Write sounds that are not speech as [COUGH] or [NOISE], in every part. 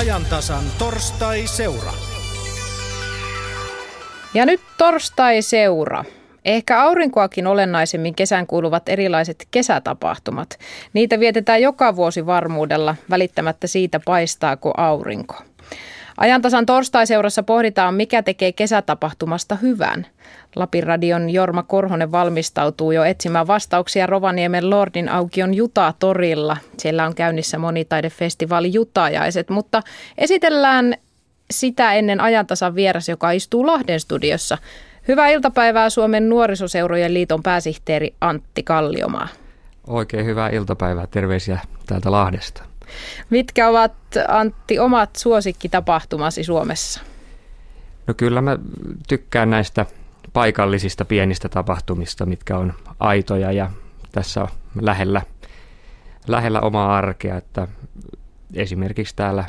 ajantasan torstai-seura. Ja nyt torstai-seura. Ehkä aurinkoakin olennaisemmin kesän kuuluvat erilaiset kesätapahtumat. Niitä vietetään joka vuosi varmuudella, välittämättä siitä paistaako aurinko. Ajantasan torstai-seurassa pohditaan, mikä tekee kesätapahtumasta hyvän. Lapin radion Jorma Korhonen valmistautuu jo etsimään vastauksia Rovaniemen Lordin aukion Juta-torilla. Siellä on käynnissä monitaidefestivaali Jutajaiset, mutta esitellään sitä ennen ajantasan vieras, joka istuu Lahden studiossa. Hyvää iltapäivää Suomen nuorisoseurojen liiton pääsihteeri Antti Kalliomaa. Oikein hyvää iltapäivää. Terveisiä täältä Lahdesta. Mitkä ovat Antti omat suosikkitapahtumasi Suomessa? No kyllä mä tykkään näistä paikallisista pienistä tapahtumista, mitkä on aitoja ja tässä on lähellä, lähellä omaa arkea, että esimerkiksi täällä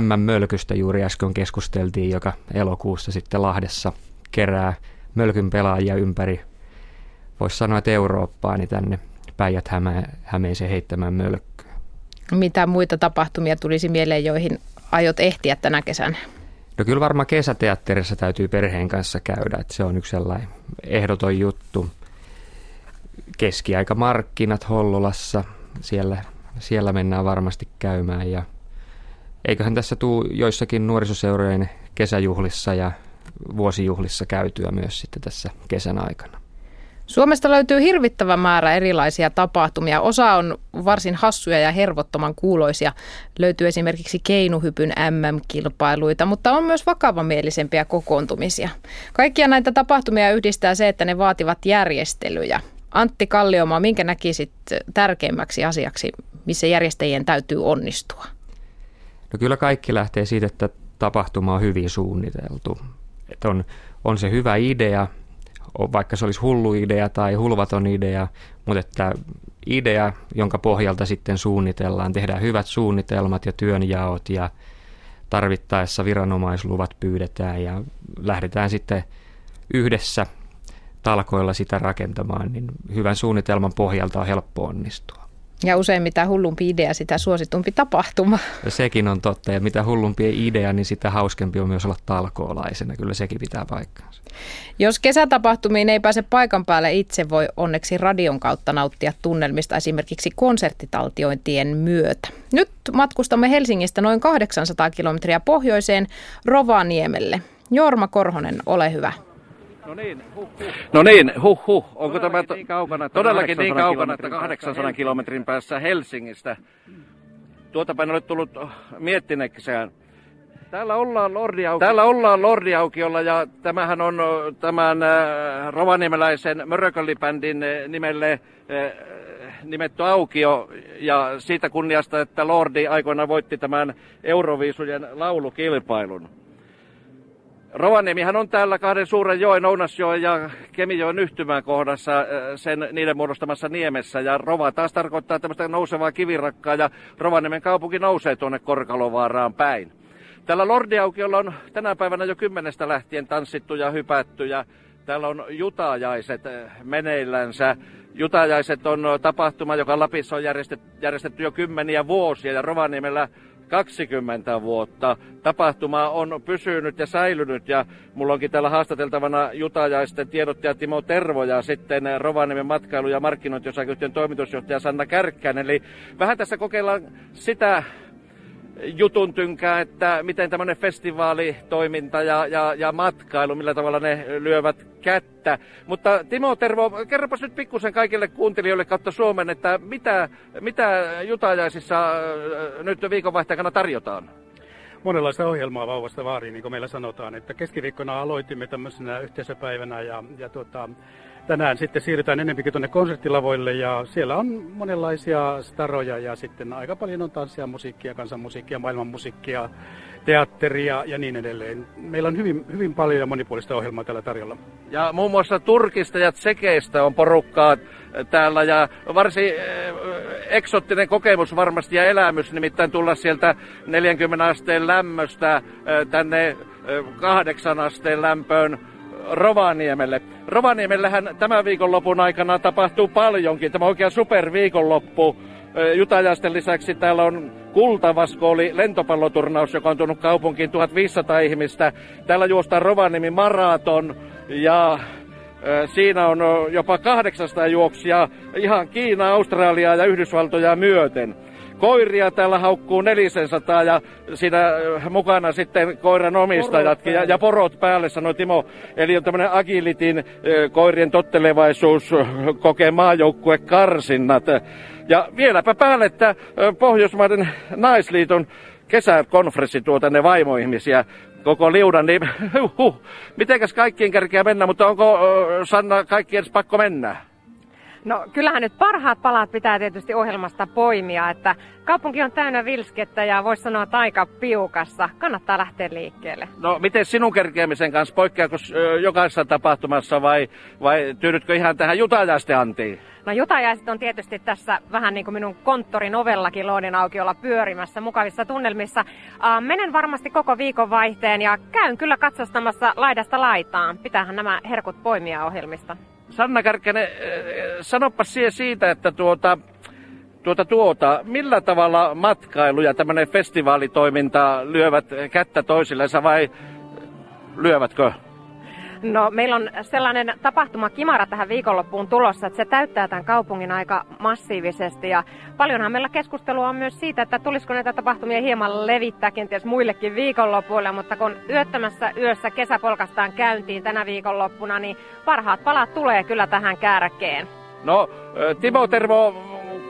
M-mölkystä juuri äsken keskusteltiin, joka elokuussa sitten Lahdessa kerää mölkyn pelaajia ympäri, voisi sanoa, että Eurooppaa, niin tänne Päijät-Hämeeseen heittämään mölkkyä. Mitä muita tapahtumia tulisi mieleen, joihin aiot ehtiä tänä kesänä? No kyllä varmaan kesäteatterissa täytyy perheen kanssa käydä, että se on yksi sellainen ehdoton juttu. Keskiaikamarkkinat Hollolassa, siellä, siellä mennään varmasti käymään ja eiköhän tässä tuu joissakin nuorisoseurojen kesäjuhlissa ja vuosijuhlissa käytyä myös sitten tässä kesän aikana. Suomesta löytyy hirvittävä määrä erilaisia tapahtumia. Osa on varsin hassuja ja hervottoman kuuloisia. Löytyy esimerkiksi keinuhypyn MM-kilpailuita, mutta on myös vakavamielisempiä kokoontumisia. Kaikkia näitä tapahtumia yhdistää se, että ne vaativat järjestelyjä. Antti Kalliomaa, minkä näkisit tärkeimmäksi asiaksi, missä järjestäjien täytyy onnistua? No kyllä kaikki lähtee siitä, että tapahtuma on hyvin suunniteltu. Että on, on se hyvä idea, vaikka se olisi hullu idea tai hulvaton idea, mutta että idea, jonka pohjalta sitten suunnitellaan, tehdään hyvät suunnitelmat ja työnjaot ja tarvittaessa viranomaisluvat pyydetään ja lähdetään sitten yhdessä talkoilla sitä rakentamaan, niin hyvän suunnitelman pohjalta on helppo onnistua. Ja usein mitä hullumpi idea, sitä suositumpi tapahtuma. Ja sekin on totta. Ja mitä hullumpi idea, niin sitä hauskempi on myös olla talkoolaisena. Kyllä sekin pitää paikkaansa. Jos kesätapahtumiin ei pääse paikan päälle itse, voi onneksi radion kautta nauttia tunnelmista esimerkiksi konserttitaltiointien myötä. Nyt matkustamme Helsingistä noin 800 kilometriä pohjoiseen Rovaniemelle. Jorma Korhonen, ole hyvä. No niin, huh, huh. No niin, huh, huh. Onko tämä to- niin kaukana, todellakin niin kaukana, että 800 kilometrin päässä Helsingistä? Tuota päin olet tullut miettinekseen. Täällä ollaan, Lordiauki. Täällä ollaan Lordiaukiolla ja tämähän on tämän äh, rovaniemeläisen Mörököllibändin nimelle äh, nimetty aukio ja siitä kunniasta, että Lordi aikoina voitti tämän Euroviisujen laulukilpailun. Rovaniemihän on täällä kahden suuren joen, Ounasjoen ja Kemijoen yhtymän kohdassa äh, sen niiden muodostamassa niemessä. Ja Rova taas tarkoittaa tämmöistä nousevaa kivirakkaa ja Rovaniemen kaupunki nousee tuonne Korkalovaaraan päin. Täällä Lordiaukiolla on tänä päivänä jo kymmenestä lähtien tanssittu ja hypätty ja täällä on jutajaiset äh, meneillänsä. Jutajaiset on tapahtuma, joka Lapissa on järjestetty, järjestetty jo kymmeniä vuosia ja Rovaniemellä 20 vuotta. Tapahtuma on pysynyt ja säilynyt ja mulla onkin täällä haastateltavana jutajaisten tiedottaja Timo Tervo ja sitten Rovaniemen matkailu- ja markkinointiosakeyhtiön toimitusjohtaja Sanna Kärkkäinen. Eli vähän tässä kokeillaan sitä jutun tynkää, että miten tämmöinen festivaalitoiminta ja, ja, ja matkailu, millä tavalla ne lyövät kättä. Mutta Timo Tervo, kerropas nyt pikkusen kaikille kuuntelijoille kautta Suomen, että mitä, mitä jutajaisissa äh, nyt viikonvaihteena tarjotaan? monenlaista ohjelmaa vauvasta vaariin, niin kuin meillä sanotaan. Että keskiviikkona aloitimme tämmöisenä yhteisöpäivänä ja, ja tuota, tänään sitten siirrytään enempikin tuonne konserttilavoille ja siellä on monenlaisia staroja ja sitten aika paljon on tanssia, musiikkia, kansanmusiikkia, maailmanmusiikkia, teatteria ja niin edelleen. Meillä on hyvin, hyvin paljon ja monipuolista ohjelmaa täällä tarjolla. Ja muun muassa Turkista ja Tsekeistä on porukkaa täällä ja varsin eksottinen kokemus varmasti ja elämys, nimittäin tulla sieltä 40 asteen lämmöstä tänne kahdeksan asteen lämpöön Rovaniemelle. Rovaniemellähän tämän viikonlopun aikana tapahtuu paljonkin. Tämä on oikein superviikonloppu. Jutajaisten lisäksi täällä on Kultavaskooli lentopalloturnaus, joka on tuonut kaupunkiin 1500 ihmistä. Täällä juostaan Rovaniemi maraton ja Siinä on jopa 800 juoksia ihan Kiina, Australiaa ja Yhdysvaltoja myöten. Koiria täällä haukkuu 400 ja siinä mukana sitten koiran omistajatkin ja, ja porot päälle, sanoi Timo. Eli on tämmöinen agilitin koirien tottelevaisuus kokee maajoukkue karsinnat. Ja vieläpä päälle, että Pohjoismaiden naisliiton kesäkonferenssi tuo tänne vaimoihmisiä koko liudan, niin [LAUGHS] huh, mitenkäs kaikkien kärkeä mennä, mutta onko Sanna kaikkien pakko mennä? No kyllähän nyt parhaat palat pitää tietysti ohjelmasta poimia, että kaupunki on täynnä vilskettä ja voisi sanoa, että aika piukassa. Kannattaa lähteä liikkeelle. No miten sinun kerkeämisen kanssa, poikkeako jokaisessa tapahtumassa vai, vai tyydytkö ihan tähän jutajaisten antiin? No jutajaiset on tietysti tässä vähän niin kuin minun konttorin ovellakin Loodin aukiolla pyörimässä mukavissa tunnelmissa. Uh, menen varmasti koko viikon vaihteen ja käyn kyllä katsastamassa laidasta laitaan. Pitäähän nämä herkut poimia ohjelmista. Sanna Kärkkänen, sanoppa siihen siitä, että tuota, tuota, tuota, millä tavalla matkailu ja tämmöinen festivaalitoiminta lyövät kättä toisillensa vai lyövätkö? No meillä on sellainen tapahtuma Kimara tähän viikonloppuun tulossa, että se täyttää tämän kaupungin aika massiivisesti ja paljonhan meillä keskustelua on myös siitä, että tulisiko näitä tapahtumia hieman levittää kenties muillekin viikonlopuille, mutta kun yöttämässä yössä kesäpolkastaan käyntiin tänä viikonloppuna, niin parhaat palat tulee kyllä tähän kärkeen. No Timo Tervo,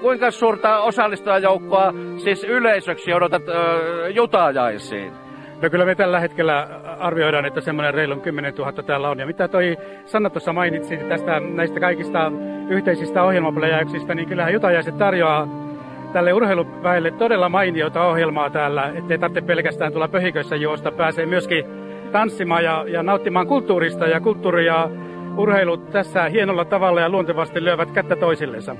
kuinka suurta osallistujajoukkoa siis yleisöksi odotat jutajaisiin? No kyllä me tällä hetkellä arvioidaan, että semmoinen reilun 10 000 täällä on. Ja mitä toi Sanna tuossa mainitsi tästä näistä kaikista yhteisistä ohjelmapläjäyksistä, niin kyllähän Jutajaiset tarjoaa tälle urheiluväelle todella mainiota ohjelmaa täällä, ettei tarvitse pelkästään tulla pöhiköissä juosta, pääsee myöskin tanssimaan ja, ja nauttimaan kulttuurista ja kulttuuri ja urheilu tässä hienolla tavalla ja luontevasti lyövät kättä toisillensa.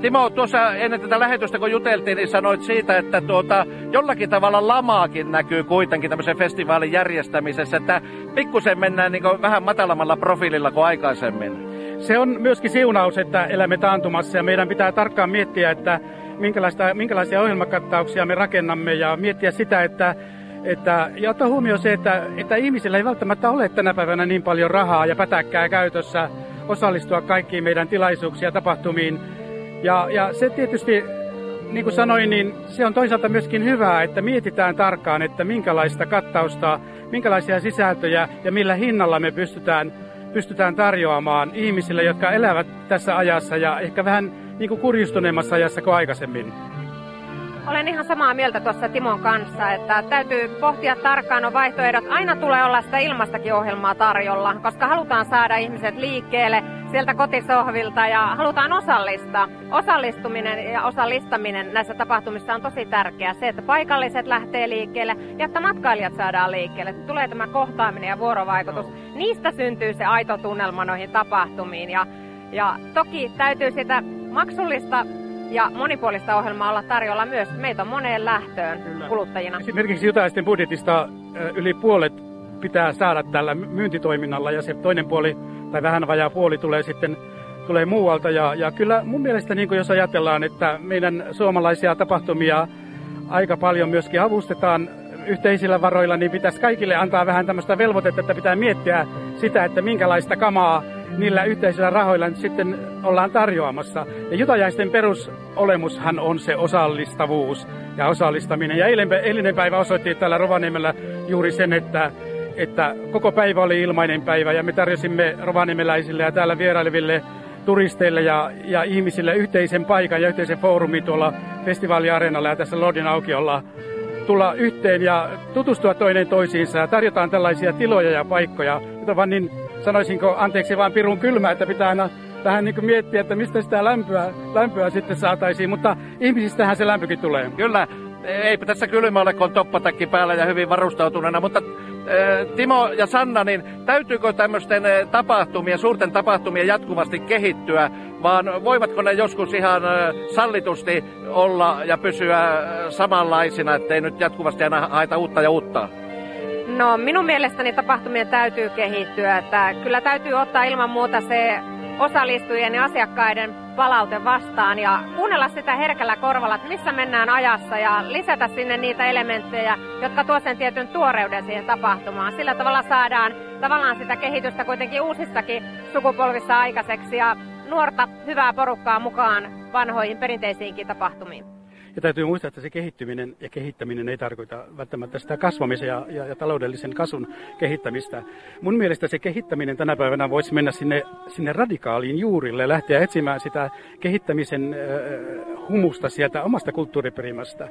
Timo, tuossa ennen tätä lähetystä kun juteltiin, niin sanoit siitä, että tuota, jollakin tavalla lamaakin näkyy kuitenkin tämmöisen festivaalin järjestämisessä, että pikkusen mennään niin vähän matalammalla profiililla kuin aikaisemmin. Se on myöskin siunaus, että elämme taantumassa ja meidän pitää tarkkaan miettiä, että minkälaista, minkälaisia ohjelmakattauksia me rakennamme ja miettiä sitä, että että, ja ottaa huomioon se, että, että ihmisillä ei välttämättä ole tänä päivänä niin paljon rahaa ja pätäkkää käytössä osallistua kaikkiin meidän tilaisuuksiin ja tapahtumiin. Ja, ja se tietysti, niin kuin sanoin, niin se on toisaalta myöskin hyvää, että mietitään tarkkaan, että minkälaista kattausta, minkälaisia sisältöjä ja millä hinnalla me pystytään, pystytään tarjoamaan ihmisille, jotka elävät tässä ajassa ja ehkä vähän niin kuin kurjustuneemmassa ajassa kuin aikaisemmin. Olen ihan samaa mieltä tuossa Timon kanssa, että täytyy pohtia tarkkaan on vaihtoehdot. Aina tulee olla sitä ilmastakin ohjelmaa tarjolla, koska halutaan saada ihmiset liikkeelle sieltä kotisohvilta ja halutaan osallistaa. Osallistuminen ja osallistaminen näissä tapahtumissa on tosi tärkeää. Se, että paikalliset lähtee liikkeelle ja että matkailijat saadaan liikkeelle. Tulee tämä kohtaaminen ja vuorovaikutus. Niistä syntyy se aito tunnelma noihin tapahtumiin. Ja, ja toki täytyy sitä maksullista ja monipuolista ohjelmaa olla tarjolla myös. Meitä on moneen lähtöön Kyllä. kuluttajina. Esimerkiksi Jutaisten budjetista yli puolet pitää saada tällä myyntitoiminnalla ja se toinen puoli tai vähän vajaa puoli tulee sitten tulee muualta. Ja, ja kyllä mun mielestä, niin jos ajatellaan, että meidän suomalaisia tapahtumia aika paljon myöskin avustetaan yhteisillä varoilla, niin pitäisi kaikille antaa vähän tämmöistä velvoitetta, että pitää miettiä sitä, että minkälaista kamaa niillä yhteisillä rahoilla nyt sitten ollaan tarjoamassa. Ja jutajaisten perusolemushan on se osallistavuus ja osallistaminen. Ja eilen, eilinen päivä osoitti täällä Rovaniemellä juuri sen, että, että koko päivä oli ilmainen päivä ja me tarjosimme rovaniemeläisille ja täällä vieraileville turisteille ja, ja ihmisille yhteisen paikan ja yhteisen foorumin tuolla festivaaliareenalla ja tässä Lordin aukiolla tulla yhteen ja tutustua toinen toisiinsa ja tarjotaan tällaisia tiloja ja paikkoja, joita vaan niin sanoisinko, anteeksi vaan pirun kylmä, että pitää aina vähän niin miettiä, että mistä sitä lämpöä, lämpöä sitten saataisiin, mutta ihmisistähän se lämpökin tulee. Kyllä, eipä tässä kylmä ole, kun on toppatakki päällä ja hyvin varustautuneena, mutta Timo ja Sanna, niin täytyykö tämmöisten tapahtumien, suurten tapahtumien jatkuvasti kehittyä, vaan voivatko ne joskus ihan sallitusti olla ja pysyä samanlaisina, ettei nyt jatkuvasti aina haeta uutta ja uutta? No minun mielestäni tapahtumien täytyy kehittyä, että kyllä täytyy ottaa ilman muuta se osallistujien ja asiakkaiden palaute vastaan ja kuunnella sitä herkällä korvalla, että missä mennään ajassa ja lisätä sinne niitä elementtejä, jotka tuo sen tietyn tuoreuden siihen tapahtumaan. Sillä tavalla saadaan tavallaan sitä kehitystä kuitenkin uusissakin sukupolvissa aikaiseksi ja nuorta hyvää porukkaa mukaan vanhoihin perinteisiinkin tapahtumiin. Ja täytyy muistaa, että se kehittyminen ja kehittäminen ei tarkoita välttämättä sitä kasvamisen ja, ja, ja taloudellisen kasvun kehittämistä. Mun mielestä se kehittäminen tänä päivänä voisi mennä sinne, sinne radikaaliin juurille lähteä etsimään sitä kehittämisen äh, humusta sieltä omasta kulttuuriperimästä.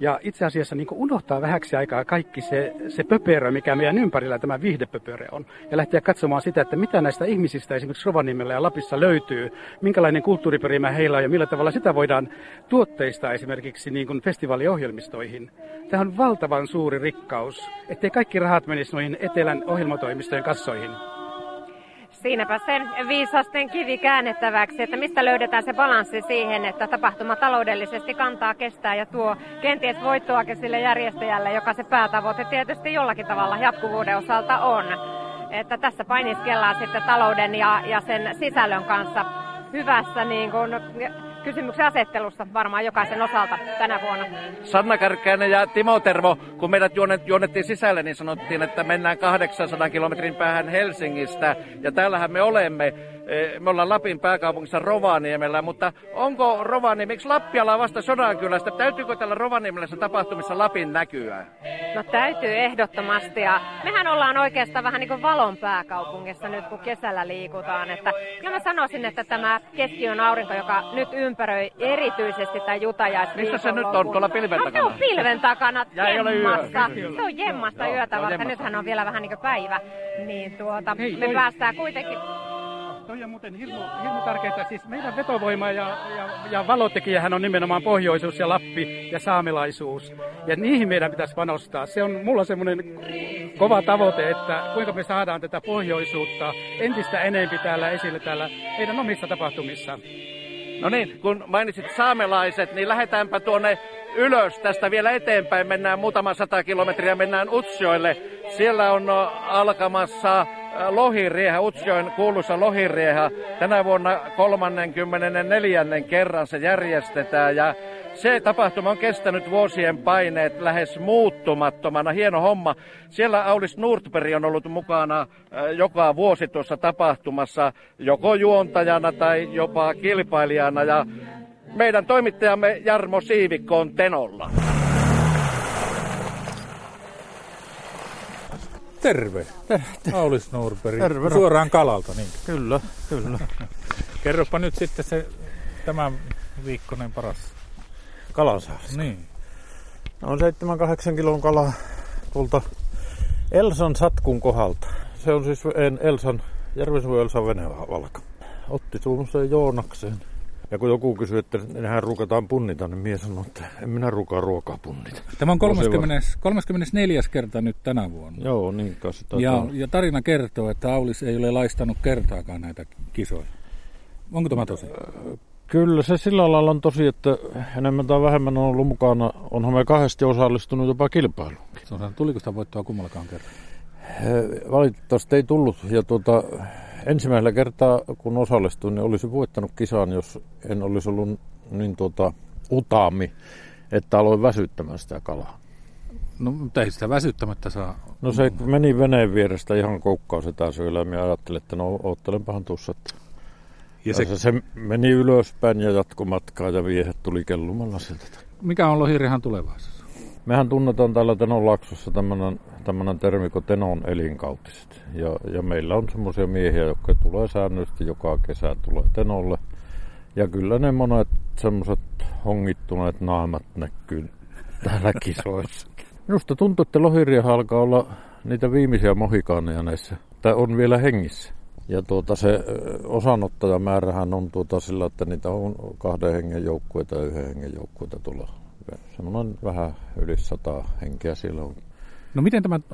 Ja itse asiassa niin unohtaa vähäksi aikaa kaikki se, se pöperö, mikä meidän ympärillä tämä viihdepöperö on. Ja lähteä katsomaan sitä, että mitä näistä ihmisistä esimerkiksi Rovaniemellä ja Lapissa löytyy, minkälainen kulttuuriperimä heillä on ja millä tavalla sitä voidaan tuotteista esimerkiksi esimerkiksi niin kuin festivaaliohjelmistoihin. Tämä on valtavan suuri rikkaus, ettei kaikki rahat menisi noihin etelän ohjelmatoimistojen kassoihin. Siinäpä sen viisasten kivi käännettäväksi, että mistä löydetään se balanssi siihen, että tapahtuma taloudellisesti kantaa, kestää ja tuo kenties voittoakin sille järjestäjälle, joka se päätavoite tietysti jollakin tavalla jatkuvuuden osalta on. Että tässä painiskellaan sitten talouden ja, ja sen sisällön kanssa hyvässä niin kuin, kysymyksen asettelussa varmaan jokaisen osalta tänä vuonna. Sanna Kärkkäinen ja Timo Tervo, kun meidät juonnettiin sisälle, niin sanottiin, että mennään 800 kilometrin päähän Helsingistä. Ja täällähän me olemme. Eh, me ollaan Lapin pääkaupungissa Rovaniemellä, mutta onko Rovaniemi, miksi Lappiala vasta Sodankylästä? Täytyykö tällä Rovaniemellä tapahtumissa Lapin näkyä? No täytyy ehdottomasti ja mehän ollaan oikeastaan vähän niin kuin valon pääkaupungissa nyt kun kesällä liikutaan. Että kyllä mä sanoisin, että tämä keskiön aurinko, joka nyt ympäröi erityisesti tämän jutajais Missä se nyt on? Tuolla pilven takana? No, se on pilven takana, ja jemmassa. Se on jemmasta yötä, vaikka nythän on vielä vähän niin kuin päivä. Niin tuota, Hei, me päästään kuitenkin toi on muuten hirmu, hirmu tärkeää. Siis meidän vetovoima ja, ja, ja valotekijähän on nimenomaan pohjoisuus ja Lappi ja saamelaisuus. Ja niihin meidän pitäisi panostaa. Se on mulla semmoinen kova tavoite, että kuinka me saadaan tätä pohjoisuutta entistä enempi täällä esille täällä meidän omissa tapahtumissa. No niin, kun mainitsit saamelaiset, niin lähdetäänpä tuonne ylös tästä vielä eteenpäin. Mennään muutama sata kilometriä, mennään Utsjoille. Siellä on alkamassa lohirieha, Utsjoen kuuluisa lohirieha. Tänä vuonna 34. kerran se järjestetään ja se tapahtuma on kestänyt vuosien paineet lähes muuttumattomana. Hieno homma. Siellä Aulis Nordberg on ollut mukana joka vuosi tuossa tapahtumassa, joko juontajana tai jopa kilpailijana. Ja meidän toimittajamme Jarmo Siivikko on Tenolla. Terve. Aulis Norberg. Terve. Suoraan kalalta, niin. Kyllä, kyllä. Kerropa nyt sitten se tämän viikkonen paras. Kalansaarista. Niin. No on 7-8 kilon kala tuolta Elsan satkun kohdalta. Se on siis Elsan, Järvensuun Elsan venevalka. Otti tuommoiseen Joonakseen. Ja kun joku kysyy, että nehän ruukataan punnita, niin mies sanoo, että en minä ruukaa ruokaa punnita. Tämä on 30, 34. kerta nyt tänä vuonna. Joo, niin kai ja, ja tarina kertoo, että Aulis ei ole laistanut kertaakaan näitä kisoja. Onko tämä tosi? Kyllä se sillä lailla on tosi, että enemmän tai vähemmän on ollut mukana. Onhan me kahdesti osallistunut jopa kilpailuun. Tuliko sitä voittoa kummallakaan kertaa? Valitettavasti ei tullut. Ja tuota, ensimmäisellä kertaa, kun osallistuin, niin olisin voittanut kisaan, jos en olisi ollut niin tuota, utaami, että aloin väsyttämään sitä kalaa. No, mutta ei sitä väsyttämättä saa. No se meni veneen vierestä ihan koukkaan sitä syöllä ja ajattelin, että no oottelenpahan tuossa. Ja se... se... meni ylöspäin ja jatkomatkaa ja viehet tuli kellumalla sieltä. Mikä on lohirihan tulevaisuus? Mehän tunnetaan täällä Tenon Laksossa tämmöinen, tämmöinen termi kuin Tenon elinkautiset. Ja, ja meillä on semmoisia miehiä, jotka tulee säännöllisesti joka kesä tulee Tenolle. Ja kyllä ne monet semmoiset hongittuneet naamat näkyy täällä [LAUGHS] kisoissa. Minusta tuntuu, että lohiria alkaa olla niitä viimeisiä mohikaaneja näissä. Tai on vielä hengissä. Ja tuota, se osanottajamäärähän on tuota sillä, että niitä on kahden hengen joukkueita ja yhden hengen joukkueita tulla semmoinen vähän yli sata henkeä siellä on. No miten tämä